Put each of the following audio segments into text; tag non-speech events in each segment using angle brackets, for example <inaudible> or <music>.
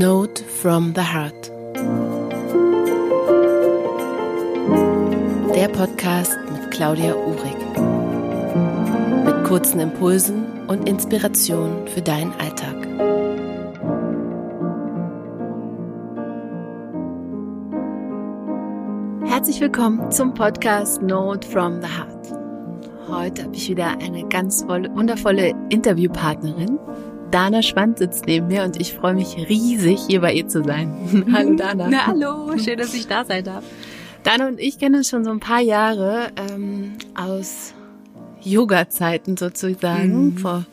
Note from the Heart. Der Podcast mit Claudia Uhrig. Mit kurzen Impulsen und Inspirationen für deinen Alltag. Herzlich willkommen zum Podcast Note from the Heart. Heute habe ich wieder eine ganz wundervolle Interviewpartnerin. Dana Schwand sitzt neben mir und ich freue mich riesig, hier bei ihr zu sein. <laughs> hallo Dana. Na, hallo, schön, dass ich da sein darf. Dana und ich kennen uns schon so ein paar Jahre ähm, aus Yoga-Zeiten sozusagen. Mhm. Vor,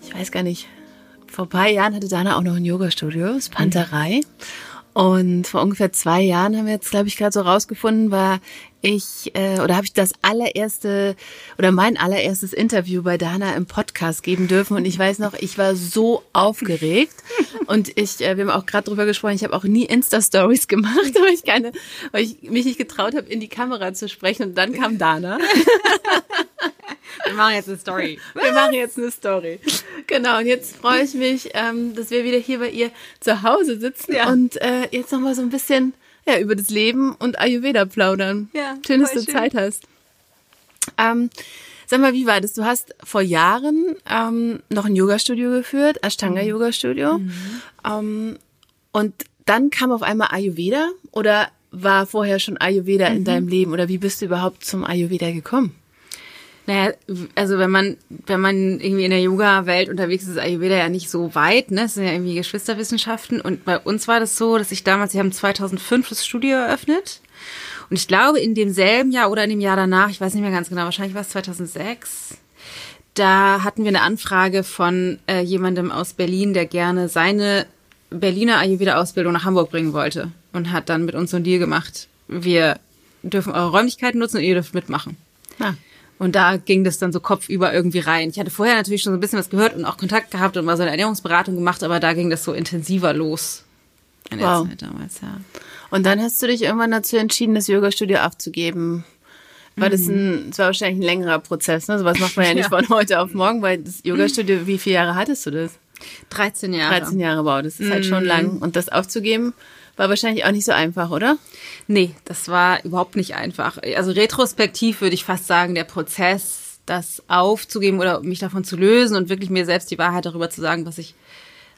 ich weiß gar nicht, vor ein paar Jahren hatte Dana auch noch ein Yoga-Studio, das Panterei. Mhm. Und vor ungefähr zwei Jahren haben wir jetzt, glaube ich, gerade so rausgefunden, war ich äh, oder habe ich das allererste oder mein allererstes Interview bei Dana im Podcast geben dürfen. Und ich weiß noch, ich war so aufgeregt. Und ich, äh, wir haben auch gerade drüber gesprochen, ich habe auch nie Insta-Stories gemacht, <laughs> weil ich keine, weil ich mich nicht getraut habe, in die Kamera zu sprechen. Und dann kam Dana. Wir machen jetzt eine Story. Wir machen jetzt eine Story. Genau, und jetzt freue ich mich, ähm, dass wir wieder hier bei ihr zu Hause sitzen ja. und äh, jetzt nochmal so ein bisschen ja, über das Leben und Ayurveda plaudern. Ja, schön, dass du schön. Zeit hast. Ähm, sag mal, wie war das? Du hast vor Jahren ähm, noch ein Yoga-Studio geführt, Ashtanga-Yoga-Studio. Mhm. Ähm, und dann kam auf einmal Ayurveda oder war vorher schon Ayurveda mhm. in deinem Leben oder wie bist du überhaupt zum Ayurveda gekommen? Naja, also wenn man, wenn man irgendwie in der Yoga-Welt unterwegs ist, ist Ayurveda ja nicht so weit, ne? Es sind ja irgendwie Geschwisterwissenschaften. Und bei uns war das so, dass ich damals, wir haben 2005 das Studio eröffnet. Und ich glaube, in demselben Jahr oder in dem Jahr danach, ich weiß nicht mehr ganz genau, wahrscheinlich war es 2006, da hatten wir eine Anfrage von äh, jemandem aus Berlin, der gerne seine Berliner Ayurveda-Ausbildung nach Hamburg bringen wollte. Und hat dann mit uns so einen Deal gemacht. Wir dürfen eure Räumlichkeiten nutzen und ihr dürft mitmachen. Ah. Und da ging das dann so kopfüber irgendwie rein. Ich hatte vorher natürlich schon so ein bisschen was gehört und auch Kontakt gehabt und mal so eine Ernährungsberatung gemacht, aber da ging das so intensiver los. In der wow. Zeit damals, ja. Und dann hast du dich irgendwann dazu entschieden, das Yoga-Studio aufzugeben. War das ein, das war wahrscheinlich ein längerer Prozess, ne? Sowas macht man ja nicht ja. <laughs> von heute auf morgen, weil das Yoga-Studio, wie viele Jahre hattest du das? 13 Jahre. 13 Jahre, wow, das ist halt schon mhm. lang. Und das aufzugeben, war wahrscheinlich auch nicht so einfach, oder? Nee, das war überhaupt nicht einfach. Also retrospektiv würde ich fast sagen, der Prozess, das aufzugeben oder mich davon zu lösen und wirklich mir selbst die Wahrheit darüber zu sagen, was ich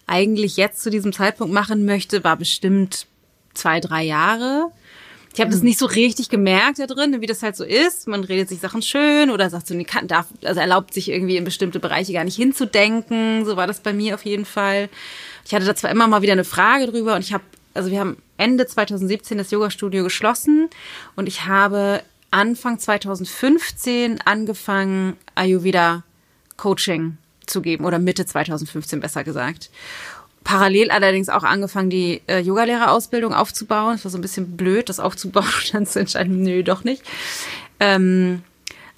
eigentlich jetzt zu diesem Zeitpunkt machen möchte, war bestimmt zwei, drei Jahre. Ich habe das nicht so richtig gemerkt da drin, wie das halt so ist. Man redet sich Sachen schön oder sagt so, nee, kann, darf, also erlaubt sich irgendwie in bestimmte Bereiche gar nicht hinzudenken. So war das bei mir auf jeden Fall. Ich hatte da zwar immer mal wieder eine Frage drüber und ich habe also wir haben Ende 2017 das Yoga-Studio geschlossen und ich habe Anfang 2015 angefangen, Ayurveda Coaching zu geben oder Mitte 2015 besser gesagt. Parallel allerdings auch angefangen, die äh, Yogalehrerausbildung aufzubauen. Es war so ein bisschen blöd, das aufzubauen <laughs> und dann zu entscheiden, nö, doch nicht. Ähm,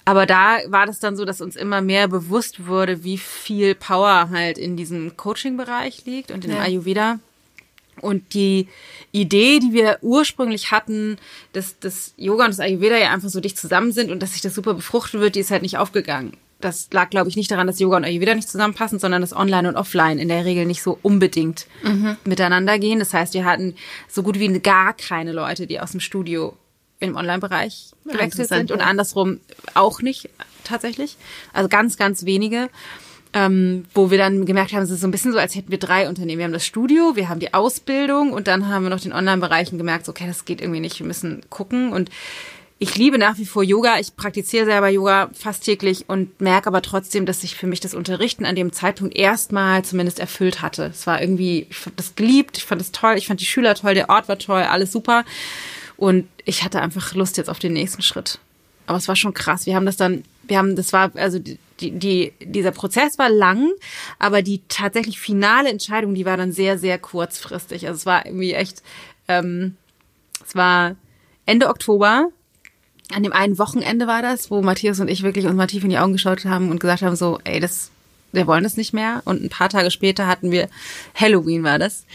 aber da war das dann so, dass uns immer mehr bewusst wurde, wie viel Power halt in diesem Coaching-Bereich liegt und in ja. dem Ayurveda. Und die Idee, die wir ursprünglich hatten, dass das Yoga und das Ayurveda ja einfach so dicht zusammen sind und dass sich das super befruchten wird, die ist halt nicht aufgegangen. Das lag, glaube ich, nicht daran, dass Yoga und Ayurveda nicht zusammenpassen, sondern dass Online und Offline in der Regel nicht so unbedingt mhm. miteinander gehen. Das heißt, wir hatten so gut wie gar keine Leute, die aus dem Studio im Online-Bereich gewechselt sind und andersrum auch nicht tatsächlich. Also ganz, ganz wenige ähm, wo wir dann gemerkt haben, es ist so ein bisschen so, als hätten wir drei Unternehmen. Wir haben das Studio, wir haben die Ausbildung und dann haben wir noch den Online-Bereich und gemerkt, okay, das geht irgendwie nicht, wir müssen gucken. Und ich liebe nach wie vor Yoga. Ich praktiziere selber Yoga fast täglich und merke aber trotzdem, dass sich für mich das Unterrichten an dem Zeitpunkt erstmal zumindest erfüllt hatte. Es war irgendwie, ich fand das geliebt, ich fand es toll, ich fand die Schüler toll, der Ort war toll, alles super. Und ich hatte einfach Lust jetzt auf den nächsten Schritt. Aber es war schon krass. Wir haben das dann, wir haben, das war, also die, die, dieser Prozess war lang, aber die tatsächlich finale Entscheidung, die war dann sehr, sehr kurzfristig. Also es war irgendwie echt, ähm, es war Ende Oktober, an dem einen Wochenende war das, wo Matthias und ich wirklich uns mal tief in die Augen geschaut haben und gesagt haben, so, ey, das, wir wollen das nicht mehr. Und ein paar Tage später hatten wir, Halloween war das,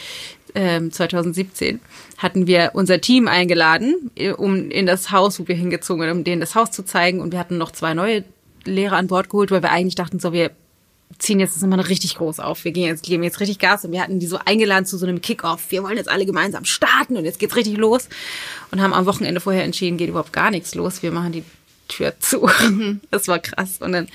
2017 ähm, hatten wir unser Team eingeladen, äh, um in das Haus, wo wir hingezogen sind, um denen das Haus zu zeigen. Und wir hatten noch zwei neue Lehrer an Bord geholt, weil wir eigentlich dachten, so wir ziehen jetzt das immer noch richtig groß auf. Wir gehen jetzt, geben jetzt richtig Gas und wir hatten die so eingeladen zu so einem Kickoff. Wir wollen jetzt alle gemeinsam starten und jetzt geht's richtig los und haben am Wochenende vorher entschieden, geht überhaupt gar nichts los. Wir machen die Tür zu. <laughs> Das war krass. Und dann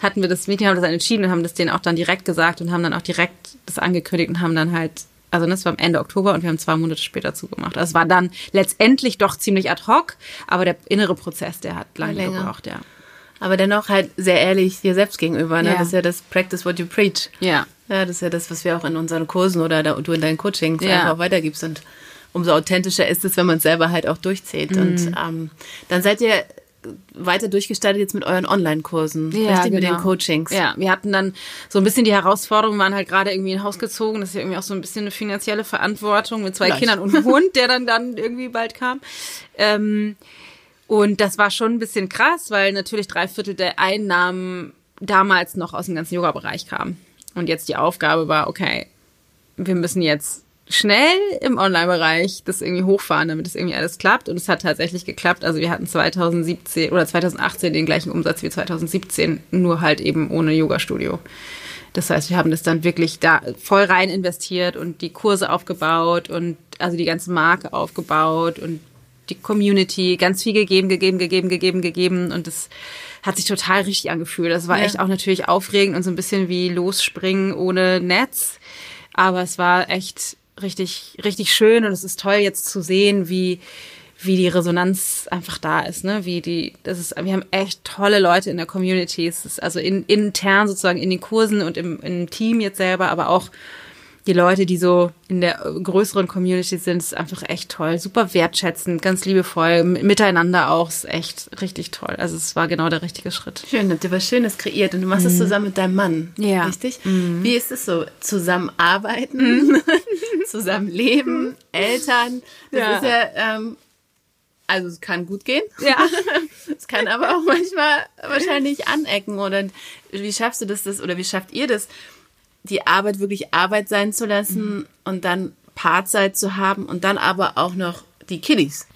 hatten wir das Meeting, haben das dann entschieden und haben das denen auch dann direkt gesagt und haben dann auch direkt das angekündigt und haben dann halt, also das war am Ende Oktober und wir haben zwei Monate später zugemacht. Also es war dann letztendlich doch ziemlich ad hoc, aber der innere Prozess, der hat lange Länger. gebraucht, ja. Aber dennoch halt sehr ehrlich dir selbst gegenüber. Ne? Ja. Das ist ja das Practice what you preach. Ja. Ja, das ist ja das, was wir auch in unseren Kursen oder du in deinen Coachings Ja. einfach weitergibst. Und umso authentischer ist es, wenn man es selber halt auch durchzieht. Mhm. Und ähm, dann seid ihr weiter durchgestartet jetzt mit euren Online-Kursen, richtig mit den Coachings. genau. Ja, wir hatten dann so ein bisschen die Herausforderung, wir waren halt gerade irgendwie in ein Haus gezogen, das ist ja irgendwie auch so ein bisschen eine finanzielle Verantwortung mit zwei Vielleicht. Kindern und einem Hund, der dann dann irgendwie bald kam. Ähm, und das war schon ein bisschen krass, weil natürlich drei Viertel der Einnahmen damals noch aus dem ganzen Yoga-Bereich kamen. Und jetzt die Aufgabe war, okay, wir müssen jetzt schnell im Online-Bereich das irgendwie hochfahren, damit es irgendwie alles klappt. Und es hat tatsächlich geklappt. Also wir hatten 2017 oder 2018 den gleichen Umsatz wie 2017, nur halt eben ohne Yoga-Studio. Das heißt, wir haben das dann wirklich da voll rein investiert und die Kurse aufgebaut und also die ganze Marke aufgebaut und die Community ganz viel gegeben, gegeben, gegeben, gegeben, gegeben und das hat sich total richtig angefühlt. Das war Ja. echt auch natürlich aufregend und so ein bisschen wie Losspringen ohne Netz. Aber es war echt richtig, richtig schön und es ist toll jetzt zu sehen, wie, wie die Resonanz einfach da ist, ne? Wie die, das ist, wir haben echt tolle Leute in der Community. Es ist also in, intern sozusagen in den Kursen und im, im Team jetzt selber, aber auch die Leute, die so in der größeren Community sind, ist einfach echt toll. Super wertschätzend, ganz liebevoll, miteinander auch, ist echt richtig toll. Also es war genau der richtige Schritt. Schön, habt ihr was Schönes kreiert und du machst es zusammen mit deinem Mann. Mhm. Ja. Mhm. Richtig? Wie ist es so? Zusammenarbeiten, <laughs> zusammenleben, Eltern. Das Ja. ist ja, ähm, also es kann gut gehen. Ja. <laughs> Es kann aber auch manchmal wahrscheinlich anecken. Oder wie schaffst du das, das oder wie schafft ihr das, die Arbeit wirklich Arbeit sein zu lassen Mhm. und dann Paarzeit zu haben und dann aber auch noch die Kiddies?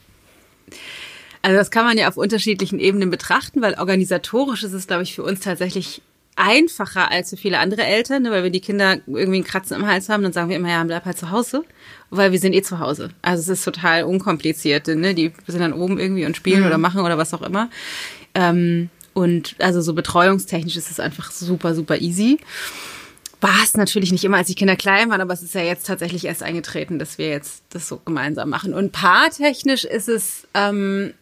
Also das kann man ja auf unterschiedlichen Ebenen betrachten, weil organisatorisch ist es, glaube ich, für uns tatsächlich einfacher als für viele andere Eltern, ne? weil wenn die Kinder irgendwie einen Kratzen im Hals haben, dann sagen wir immer, ja, bleib halt zu Hause, weil wir sind eh zu Hause. Also es ist total unkompliziert, ne? Die sind dann oben irgendwie und spielen oder machen oder was auch immer. Ähm, und also so betreuungstechnisch ist es einfach super, super easy. War es natürlich nicht immer, als die Kinder klein waren, aber es ist ja jetzt tatsächlich erst eingetreten, dass wir jetzt das so gemeinsam machen. Und paartechnisch ist es, ähm,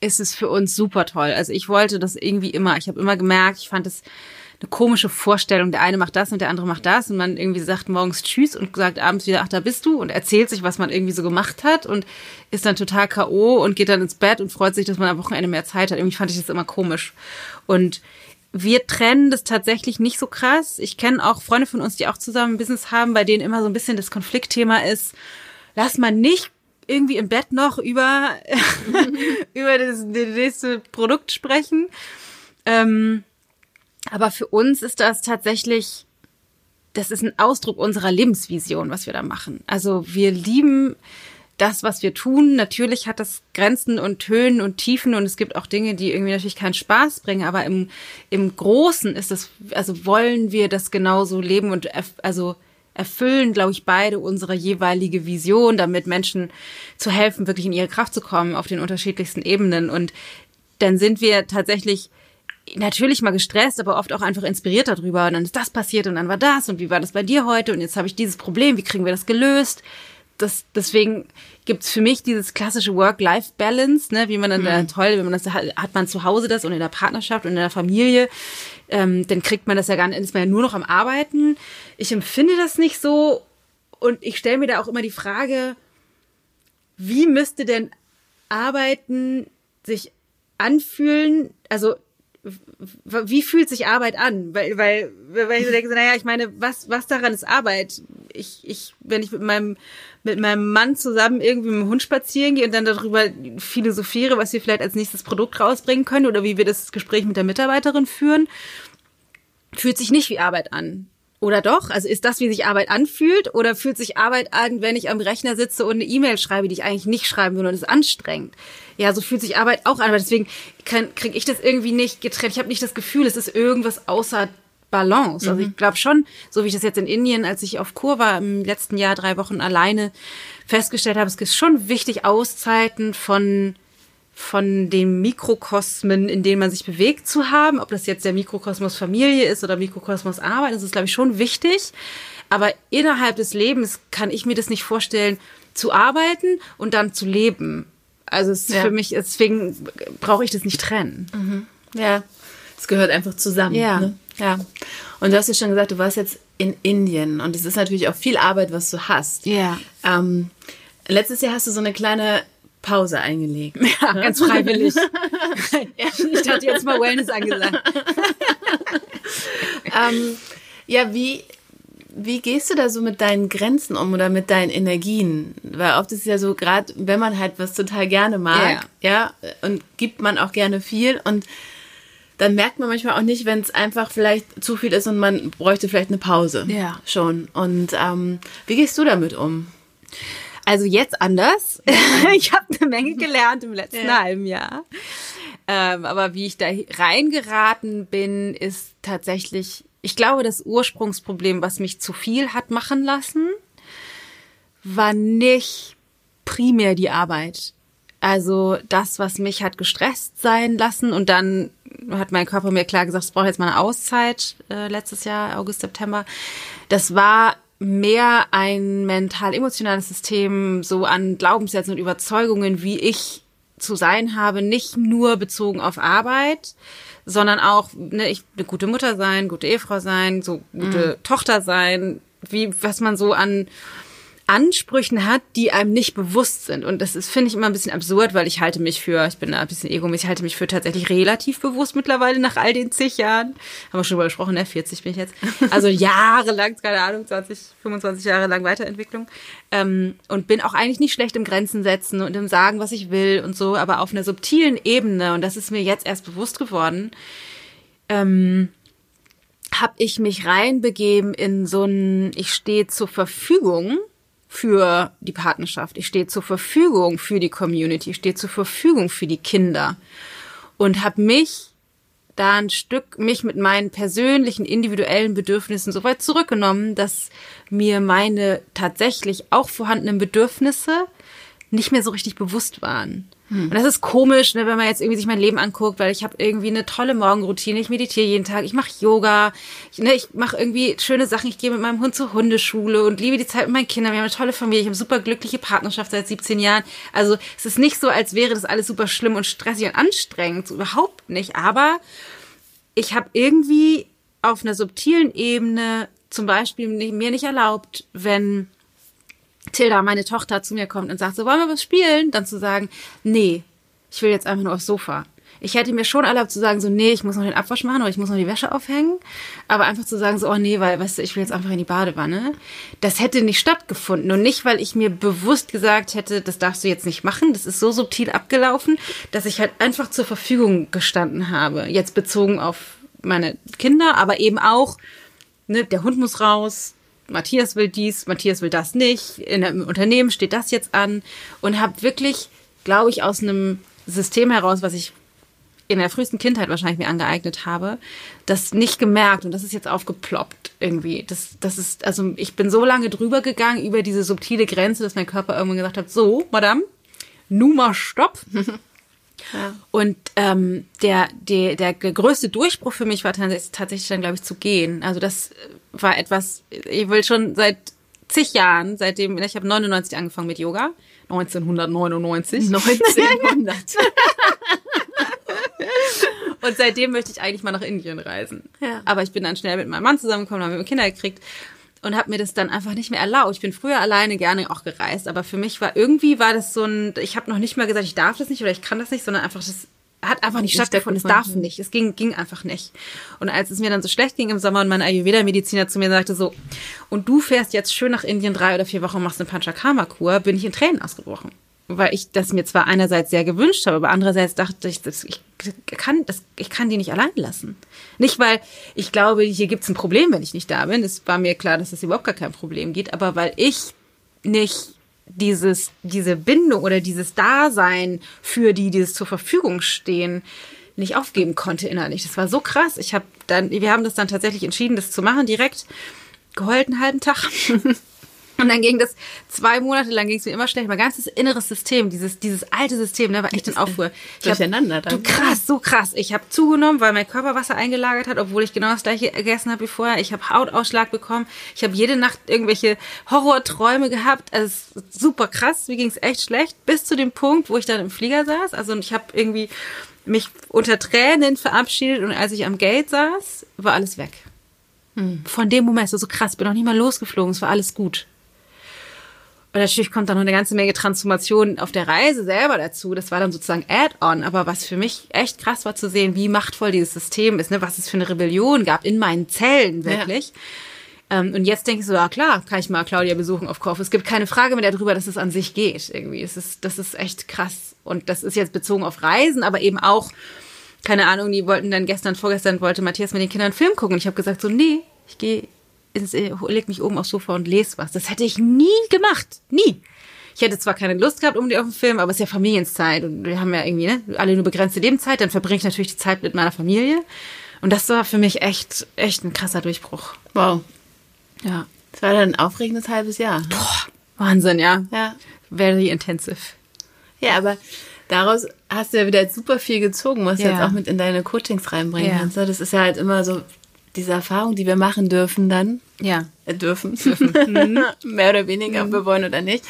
ist es für uns super toll. Also ich wollte das irgendwie immer. Ich habe immer gemerkt, ich fand es eine komische Vorstellung. Der eine macht das und der andere macht das und man irgendwie sagt morgens Tschüss und sagt abends wieder, ach, da bist du und erzählt sich, was man irgendwie so gemacht hat und ist dann total K.O. und geht dann ins Bett und freut sich, dass man am Wochenende mehr Zeit hat. Irgendwie fand ich das immer komisch. Und wir trennen das tatsächlich nicht so krass. Ich kenne auch Freunde von uns, die auch zusammen ein Business haben, bei denen immer so ein bisschen das Konfliktthema ist, lass mal nicht irgendwie im Bett noch über, <laughs> über das, das nächste Produkt sprechen. Ähm, aber für uns ist das tatsächlich, das ist ein Ausdruck unserer Lebensvision, was wir da machen. Also wir lieben das, was wir tun. Natürlich hat das Grenzen und Höhen und Tiefen und es gibt auch Dinge, die irgendwie natürlich keinen Spaß bringen, aber im, im Großen ist es, also wollen wir das genauso leben und erf- also erfüllen, glaube ich, beide unsere jeweilige Vision, damit Menschen zu helfen, wirklich in ihre Kraft zu kommen auf den unterschiedlichsten Ebenen. Und dann sind wir tatsächlich natürlich mal gestresst, aber oft auch einfach inspiriert darüber. Und dann ist das passiert und dann war das und wie war das bei dir heute und jetzt habe ich dieses Problem, wie kriegen wir das gelöst? Das, deswegen gibt's für mich dieses klassische Work-Life-Balance, ne, wie man dann da toll, wenn man das hat, hat man zu Hause das und in der Partnerschaft und in der Familie, ähm, dann kriegt man das ja gar nicht, ist man ja nur noch am Arbeiten. Ich empfinde das nicht so und ich stelle mir da auch immer die Frage, wie müsste denn Arbeiten sich anfühlen? Also wie fühlt sich Arbeit an? Weil, weil, weil ich so denke, naja, ich meine, was, was daran ist Arbeit? Ich, ich, wenn ich mit meinem, mit meinem Mann zusammen irgendwie mit dem Hund spazieren gehe und dann darüber philosophiere, was wir vielleicht als nächstes Produkt rausbringen können oder wie wir das Gespräch mit der Mitarbeiterin führen, fühlt sich nicht wie Arbeit an. Oder doch? Also ist das, wie sich Arbeit anfühlt? Oder fühlt sich Arbeit an, wenn ich am Rechner sitze und eine E-Mail schreibe, die ich eigentlich nicht schreiben will und es anstrengend? Ja, so fühlt sich Arbeit auch an. Aber deswegen kriege ich das irgendwie nicht getrennt. Ich habe nicht das Gefühl, es ist irgendwas außer Balance. Also ich glaube schon, so wie ich das jetzt in Indien, als ich auf Kur war im letzten Jahr drei Wochen alleine festgestellt habe, es ist schon wichtig, Auszeiten von von den Mikrokosmen, in denen man sich bewegt, zu haben. Ob das jetzt der Mikrokosmos Familie ist oder Mikrokosmos Arbeit, das ist, glaube ich, schon wichtig. Aber innerhalb des Lebens kann ich mir das nicht vorstellen, zu arbeiten und dann zu leben. Also es ist Ja. für mich, deswegen brauche ich das nicht trennen. Ja, es gehört einfach zusammen. Ja. Ne? ja. Und du hast ja schon gesagt, du warst jetzt in Indien und es ist natürlich auch viel Arbeit, was du hast. Ja. Ähm, letztes Jahr hast du so eine kleine Pause eingelegt. Ja, ganz freiwillig. <laughs> ich dachte jetzt mal Wellness angesagt. <laughs> ähm, ja, wie, wie gehst du da so mit deinen Grenzen um oder mit deinen Energien? Weil oft ist es ja so, gerade wenn man halt was total gerne mag, ja, und gibt man auch gerne viel und dann merkt man manchmal auch nicht, wenn es einfach vielleicht zu viel ist und man bräuchte vielleicht eine Pause. Ja. Schon. Und ähm, wie gehst du damit um? Also jetzt anders. <laughs> ich habe eine Menge gelernt im letzten Ja. halben Jahr. Ähm, aber wie ich da reingeraten bin, ist tatsächlich, ich glaube, das Ursprungsproblem, was mich zu viel hat machen lassen, war nicht primär die Arbeit. Also das, was mich hat gestresst sein lassen und dann hat mein Körper mir klar gesagt, es braucht jetzt mal eine Auszeit äh, letztes Jahr, August, September. Das war mehr ein mental-emotionales System, so an Glaubenssätzen und Überzeugungen, wie ich zu sein habe, nicht nur bezogen auf Arbeit, sondern auch ne, ich eine gute Mutter sein, gute Ehefrau sein, so gute Tochter sein, wie was man so an Ansprüchen hat, die einem nicht bewusst sind. Und das ist, finde ich, immer ein bisschen absurd, weil ich halte mich für, ich bin da ein bisschen egomäßig, ich halte mich für tatsächlich relativ bewusst mittlerweile nach all den zig Jahren. Haben wir schon drüber gesprochen, ne? 40 bin ich jetzt. Also jahrelang, keine Ahnung, 20, 25 Jahre lang Weiterentwicklung. Ähm, und bin auch eigentlich nicht schlecht im Grenzen setzen und im Sagen, was ich will und so, aber auf einer subtilen Ebene, und das ist mir jetzt erst bewusst geworden, ähm, habe ich mich reinbegeben in so ein, ich stehe zur Verfügung für die Partnerschaft, ich stehe zur Verfügung für die Community, ich stehe zur Verfügung für die Kinder. Und habe mich da ein Stück mich mit meinen persönlichen individuellen Bedürfnissen so weit zurückgenommen, dass mir meine tatsächlich auch vorhandenen Bedürfnisse nicht mehr so richtig bewusst waren. Und das ist komisch, ne, wenn man jetzt irgendwie sich mein Leben anguckt, weil ich habe irgendwie eine tolle Morgenroutine, ich meditiere jeden Tag, ich mache Yoga, ich, ne, ich mache irgendwie schöne Sachen, ich gehe mit meinem Hund zur Hundeschule und liebe die Zeit mit meinen Kindern. Wir haben eine tolle Familie, ich habe super glückliche Partnerschaft seit 17 Jahren. Also es ist nicht so, als wäre das alles super schlimm und stressig und anstrengend, so überhaupt nicht. Aber ich habe irgendwie auf einer subtilen Ebene zum Beispiel mir nicht erlaubt, wenn Tilda, meine Tochter, zu mir kommt und sagt, so wollen wir was spielen, dann zu sagen, nee, ich will jetzt einfach nur aufs Sofa. Ich hätte mir schon erlaubt zu sagen, so, nee, ich muss noch den Abwasch machen oder ich muss noch die Wäsche aufhängen. Aber einfach zu sagen, so, oh nee, weil, weißt du, ich will jetzt einfach in die Badewanne. Das hätte nicht stattgefunden. Und nicht, weil ich mir bewusst gesagt hätte, das darfst du jetzt nicht machen. Das ist so subtil abgelaufen, dass ich halt einfach zur Verfügung gestanden habe. Jetzt bezogen auf meine Kinder, aber eben auch, ne, der Hund muss raus, Matthias will dies, Matthias will das nicht, in einem Unternehmen steht das jetzt an. Und habe wirklich, glaube ich, aus einem System heraus, was ich in der frühesten Kindheit wahrscheinlich mir angeeignet habe, das nicht gemerkt. Und das ist jetzt aufgeploppt irgendwie. Das, das ist, also ich bin so lange drüber gegangen über diese subtile Grenze, dass mein Körper irgendwann gesagt hat, so, Madame, nun mal <laughs> Stopp. Und ähm, der, der, der größte Durchbruch für mich war tats- tatsächlich dann, glaube ich, zu gehen. Also das war etwas, ich will schon seit zig Jahren, seitdem, ich habe 99 angefangen mit Yoga, 1999. 1900. <laughs> Und seitdem möchte ich eigentlich mal nach Indien reisen. Ja. Aber ich bin dann schnell mit meinem Mann zusammengekommen, haben wir Kinder gekriegt und habe mir das dann einfach nicht mehr erlaubt. Ich bin früher alleine gerne auch gereist, aber für mich war irgendwie war das so ein, ich habe noch nicht mal gesagt, ich darf das nicht oder ich kann das nicht, sondern einfach das hat einfach nicht stattgefunden. Es darf nicht. Es ging, ging einfach nicht. Und als es mir dann so schlecht ging im Sommer und mein Ayurveda-Mediziner zu mir sagte so, und du fährst jetzt schön nach Indien drei oder vier Wochen und machst eine Panchakarma-Kur, bin ich in Tränen ausgebrochen. Weil ich das mir zwar einerseits sehr gewünscht habe, aber andererseits dachte ich, das, ich kann, das, ich kann die nicht allein lassen. Nicht, weil ich glaube, hier gibt's ein Problem, wenn ich nicht da bin. Es war mir klar, dass es überhaupt gar kein Problem gibt, aber weil ich nicht dieses, diese Bindung oder dieses Dasein für die, die es zur Verfügung stehen, nicht aufgeben konnte innerlich. Das war so krass. Ich habe dann, wir haben das dann tatsächlich entschieden, das zu machen, direkt geheult einen halben Tag. <laughs> Und dann ging das zwei Monate lang ging es mir immer schlecht. Mein ganzes inneres System, dieses dieses alte System, ne, war echt in Aufruhr. Ich Durcheinander hab, dann. du krass, so krass. Ich habe zugenommen, weil mein Körper Wasser eingelagert hat, obwohl ich genau das gleiche gegessen habe wie vorher. Ich habe Hautausschlag bekommen. Ich habe jede Nacht irgendwelche Horrorträume gehabt. Also es ist super krass. Mir ging es echt schlecht bis zu dem Punkt, wo ich dann im Flieger saß. Also ich habe irgendwie mich unter Tränen verabschiedet und als ich am Gate saß, war alles weg. Von dem Moment, so, so krass, bin noch nicht mal losgeflogen, es war alles gut. Und natürlich kommt dann noch eine ganze Menge Transformation auf der Reise selber dazu. Das war dann sozusagen Add-on. Aber was für mich echt krass war zu sehen, wie machtvoll dieses System ist, ne? was es für eine Rebellion gab in meinen Zellen wirklich. Ähm, und jetzt denke ich so, ja klar, kann ich mal Claudia besuchen auf Kauf. Es gibt keine Frage mehr darüber, dass es an sich geht irgendwie. Es ist, das ist echt krass. Und das ist jetzt bezogen auf Reisen, aber eben auch, keine Ahnung, die wollten dann gestern, vorgestern wollte Matthias mit den Kindern einen Film gucken. Und ich habe gesagt so, nee, ich gehe ins, äh, leg mich oben aufs Sofa und lese was. Das hätte ich nie gemacht. Nie. Ich hätte zwar keine Lust gehabt unbedingt auf den Film, aber es ist ja Familienzeit und wir haben ja irgendwie ne, alle nur begrenzte Lebenszeit. Dann verbringe ich natürlich die Zeit mit meiner Familie. Und das war für mich echt, echt ein krasser Durchbruch. Wow. Ja. Das war dann ein aufregendes halbes Jahr. Wahnsinn, ja. Ja. Very intensive. Ja, aber daraus hast du ja wieder super viel gezogen, was du Ja. jetzt auch mit in deine Coachings reinbringen Ja. kannst. ne? Das ist ja halt immer so diese Erfahrung, die wir machen dürfen dann. Ja. Äh, dürfen. <laughs> Mehr oder weniger, ob wir wollen oder nicht.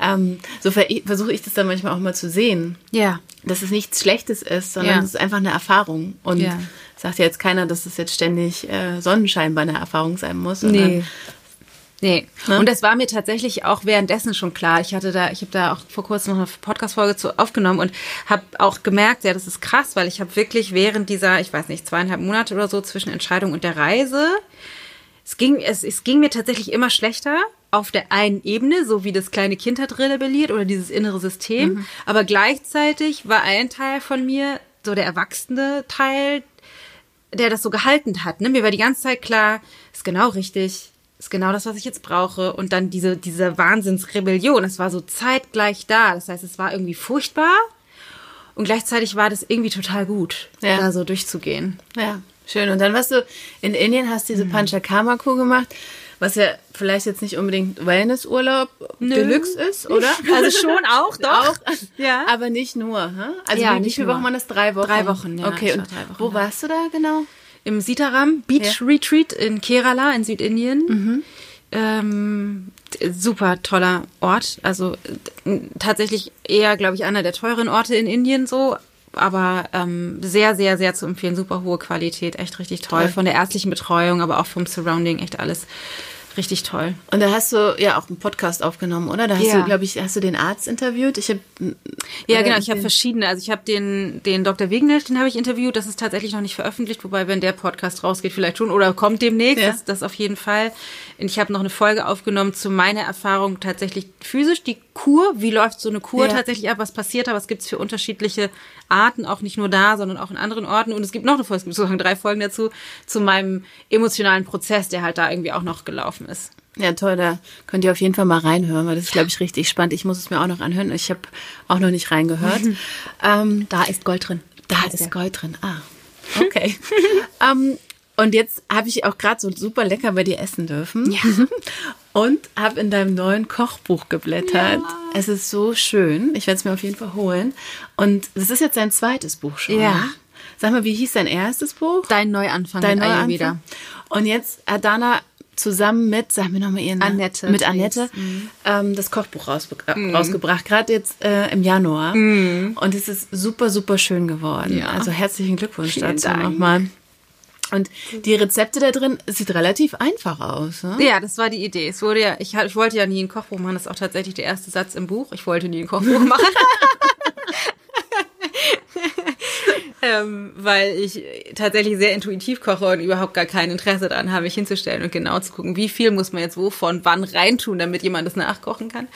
Ähm, so ver versuche ich das dann manchmal auch mal zu sehen. Ja. Dass es nichts Schlechtes ist, sondern Ja. es ist einfach eine Erfahrung. Und Ja. sagt ja jetzt keiner, dass es jetzt ständig äh, Sonnenschein bei einer Erfahrung sein muss. sondern- Nee. Nee. Ne? Und das war mir tatsächlich auch währenddessen schon klar. Ich hatte da, ich habe da auch vor kurzem noch eine Podcast-Folge zu aufgenommen und habe auch gemerkt, ja, das ist krass, weil ich habe wirklich während dieser, ich weiß nicht, zweieinhalb Monate oder so zwischen Entscheidung und der Reise, es ging, es, es ging mir tatsächlich immer schlechter auf der einen Ebene, so wie das kleine Kind hat rebelliert oder dieses innere System. Aber gleichzeitig war ein Teil von mir, so der erwachsene Teil, der das so gehalten hat. Ne? Mir war die ganze Zeit klar, ist genau richtig, ist genau das, was ich jetzt brauche. Und dann diese, diese Wahnsinnsrebellion, es war so zeitgleich da. Das heißt, es war irgendwie furchtbar und gleichzeitig war das irgendwie total gut, Ja. da so durchzugehen. Ja, schön. Und dann warst du in Indien, hast diese Panchakarma-Kur gemacht, was ja vielleicht jetzt nicht unbedingt Wellnessurlaub Deluxe ist, oder? <laughs> Also schon auch, <laughs> doch. Auch, Ja. aber nicht nur. Hä? Also Ja, wie, wie nicht nur. Wochen waren das? Drei Wochen? Drei Wochen, ja, Okay, und Wochen wo da. warst du da genau? Im Sitaram Beach Retreat in Kerala in Südindien. Mhm. Ähm, super toller Ort. Also tatsächlich eher, glaube ich, einer der teuren Orte in Indien so. Aber ähm, sehr, sehr, sehr zu empfehlen. Super hohe Qualität, echt richtig toll. Toll. Von der ärztlichen Betreuung, aber auch vom Surrounding, echt alles richtig toll. Und da hast du ja auch einen Podcast aufgenommen, oder? Da hast Ja. du, glaube ich, hast du den Arzt interviewt? Ich habe Ja, genau. Ich habe verschiedene. Also ich habe den, den Dr. Wegener, den habe ich interviewt. Das ist tatsächlich noch nicht veröffentlicht, wobei, wenn der Podcast rausgeht, vielleicht schon oder kommt demnächst. Ja. Das, das auf jeden Fall. Und ich habe noch eine Folge aufgenommen zu meiner Erfahrung tatsächlich physisch. Die Kur, wie läuft so eine Kur Ja. tatsächlich ab? Was passiert da? Was gibt's für unterschiedliche Arten? Auch nicht nur da, sondern auch in anderen Orten. Und es gibt noch eine Folge, es gibt sozusagen drei Folgen dazu, zu meinem emotionalen Prozess, der halt da irgendwie auch noch gelaufen ist. Ja, toll, da könnt ihr auf jeden Fall mal reinhören, weil das ist, glaube ich, richtig spannend. Ich muss es mir auch noch anhören. Ich habe auch noch nicht reingehört. <laughs> ähm, Da ist Gold drin. da Heißt ist der. Gold drin. Ah, <laughs> okay. ähm, und jetzt habe ich auch gerade so super lecker bei dir essen dürfen. Ja. <laughs> Und habe in deinem neuen Kochbuch geblättert. Ja. Es ist so schön. Ich werde es mir auf jeden Fall holen. Und das ist jetzt dein zweites Buch schon. Ja. ne? Sag mal, wie hieß dein erstes Buch? Dein Neuanfang Dein mit neuer Ayurveda. Anfang. Und jetzt hat Dana zusammen mit, sag mir nochmal ihren Namen. Annette Mit. Annette ähm, das Kochbuch rausbe äh, rausgebracht, gerade jetzt äh, im Januar. Und es ist super, super schön geworden. Ja. Also herzlichen Glückwunsch Vielen dazu nochmal. Und die Rezepte da drin, sieht relativ einfach aus. Ne? Ja, das war die Idee. Es wurde ja, ich, ich wollte ja nie ein Kochbuch machen, das ist auch tatsächlich der erste Satz im Buch. Ich wollte nie ein Kochbuch <laughs> machen. <laughs> ähm, weil ich tatsächlich sehr intuitiv koche und überhaupt gar kein Interesse daran habe, mich hinzustellen und genau zu gucken, wie viel muss man jetzt wovon wann reintun, damit jemand das nachkochen kann.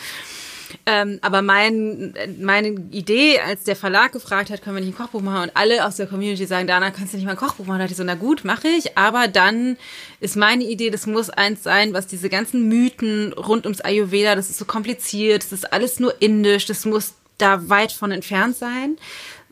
Ähm, aber mein, meine Idee, als der Verlag gefragt hat, können wir nicht ein Kochbuch machen und alle aus der Community sagen, Dana, kannst du nicht mal ein Kochbuch machen? Da dachte ich so, na gut, mache ich. Aber dann ist meine Idee, das muss eins sein, was diese ganzen Mythen rund ums Ayurveda, das ist so kompliziert, das ist alles nur indisch, das muss da weit von entfernt sein,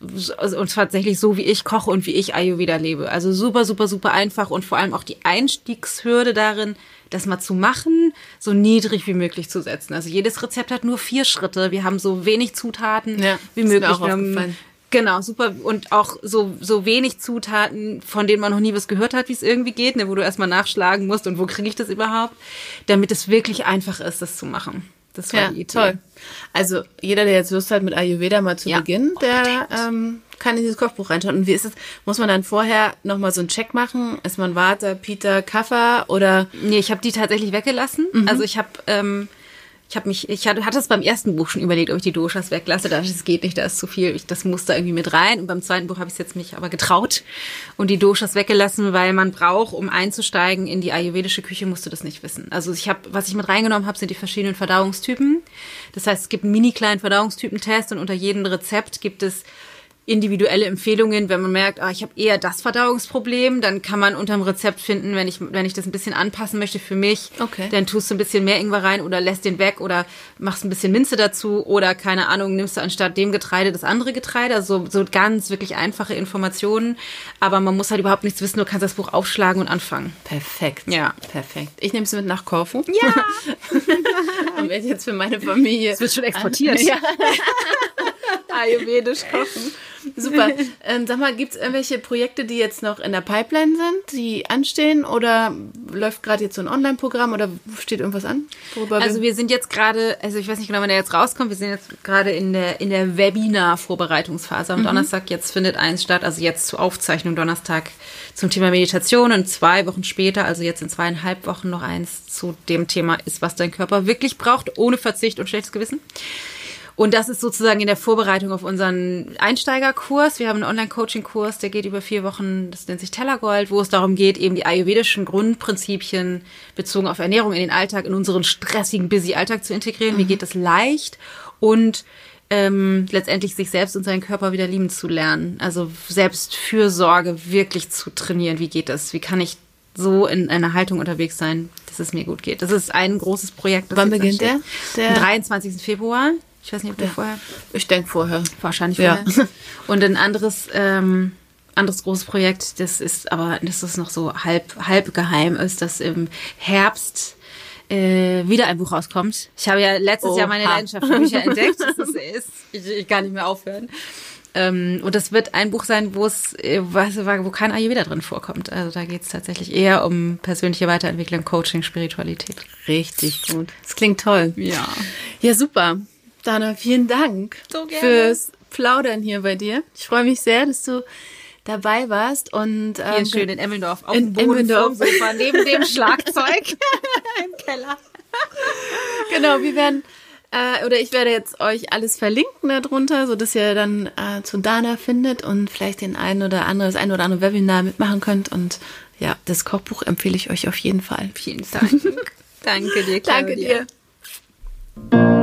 und tatsächlich so, wie ich koche und wie ich Ayurveda lebe. Also super, super, super einfach und vor allem auch die Einstiegshürde darin, das mal zu machen, so niedrig wie möglich zu setzen. Also jedes Rezept hat nur vier Schritte. Wir haben so wenig Zutaten Ja, wie ist mir möglich. auch aufgefallen. Genau, super. Und auch so, so wenig Zutaten, von denen man noch nie was gehört hat, wie es irgendwie geht, ne, wo du erstmal nachschlagen musst und wo kriege ich das überhaupt, damit es wirklich einfach ist, das zu machen. Das war Ja, die Idee. toll. Also jeder, der jetzt Lust hat, mit Ayurveda mal zu Ja, beginnen, der ähm, kann in dieses Kochbuch reinschauen. Und wie ist es? Muss man dann vorher nochmal so einen Check machen? Ist man Vata, Pita, Kapha oder Nee, ich habe die tatsächlich weggelassen. Also ich habe ähm, ich habe mich, ich hatte, hatte es beim ersten Buch schon überlegt, ob ich die Doshas weglasse. Da das geht nicht, da ist zu viel. Ich, das muss da irgendwie mit rein. Und beim zweiten Buch habe ich es jetzt mich aber getraut und die Doshas weggelassen, weil man braucht, um einzusteigen in die ayurvedische Küche, musst du das nicht wissen. Also ich habe, was ich mit reingenommen habe, sind die verschiedenen Verdauungstypen. Das heißt, es gibt einen mini kleinen Verdauungstypentest und unter jedem Rezept gibt es individuelle Empfehlungen, wenn man merkt, ah, ich habe eher das Verdauungsproblem, dann kann man unterm Rezept finden, wenn ich, wenn ich das ein bisschen anpassen möchte für mich, Okay. dann tust du ein bisschen mehr Ingwer rein oder lässt den weg oder machst ein bisschen Minze dazu oder keine Ahnung, nimmst du anstatt dem Getreide das andere Getreide, also so ganz wirklich einfache Informationen, aber man muss halt überhaupt nichts wissen, du kannst das Buch aufschlagen und anfangen. perfekt? Ja. Perfekt. Ich nehme es mit nach Korfu. Ja, <laughs> Und werde jetzt für meine Familie. es wird schon exportiert. Ja. <laughs> Ayurvedisch kochen. Super. <laughs> Ähm, sag mal, gibt es irgendwelche Projekte, die jetzt noch in der Pipeline sind, die anstehen? Oder läuft gerade jetzt so ein Online-Programm oder steht irgendwas an? Also wir sind jetzt gerade, also ich weiß nicht genau, wann der jetzt rauskommt, wir sind jetzt gerade in der, in der Webinar-Vorbereitungsphase. Am Donnerstag, jetzt findet eins statt, also jetzt zur Aufzeichnung Donnerstag zum Thema Meditation und zwei Wochen später, also jetzt in zweieinhalb Wochen noch eins zu dem Thema ist, was dein Körper wirklich braucht, ohne Verzicht und schlechtes Gewissen. Und das ist sozusagen in der Vorbereitung auf unseren Einsteigerkurs. Wir haben einen Online-Coaching-Kurs, der geht über vier Wochen, das nennt sich Tellergold, wo es darum geht, eben die ayurvedischen Grundprinzipien bezogen auf Ernährung in den Alltag, in unseren stressigen, busy Alltag zu integrieren. Wie geht das leicht? Und ähm, letztendlich sich selbst und seinen Körper wieder lieben zu lernen. Also Selbstfürsorge wirklich zu trainieren. Wie geht das? Wie kann ich so in einer Haltung unterwegs sein, dass es mir gut geht? Das ist ein großes Projekt. das Wann beginnt ansteht. der? Am Der- 23. Februar. Ich weiß nicht, ob der vorher. Ich denke vorher. Wahrscheinlich Ja. vorher. <laughs> Und ein anderes, ähm, anderes großes Projekt, das ist aber, das ist noch so halb, halb geheim ist, dass im Herbst äh, wieder ein Buch rauskommt. Ich habe ja letztes Jahr meine Oha. Leidenschaft für Bücher <laughs> entdeckt. Das ist, ich, ich kann nicht mehr aufhören. Ähm, und das wird ein Buch sein, wo es, äh, wo kein Ayurveda drin vorkommt. Also da geht es tatsächlich eher um persönliche Weiterentwicklung, Coaching, Spiritualität. Richtig gut. Das klingt toll. Ja. Ja, super. Dana, vielen Dank So fürs Plaudern hier bei dir. Ich freue mich sehr, dass du dabei warst und Hier ähm, schön in Emmendorf, auf in dem Boden Emmendorf. Sofa, neben dem Schlagzeug <laughs> im Keller. Genau, wir werden äh, oder ich werde jetzt euch alles verlinken darunter, so dass ihr dann äh, zu Dana findet und vielleicht den einen oder andere, das ein oder andere Webinar mitmachen könnt. Und ja, das Kochbuch empfehle ich euch auf jeden Fall. Vielen Dank. <laughs> Danke dir, Claudia. Danke dir.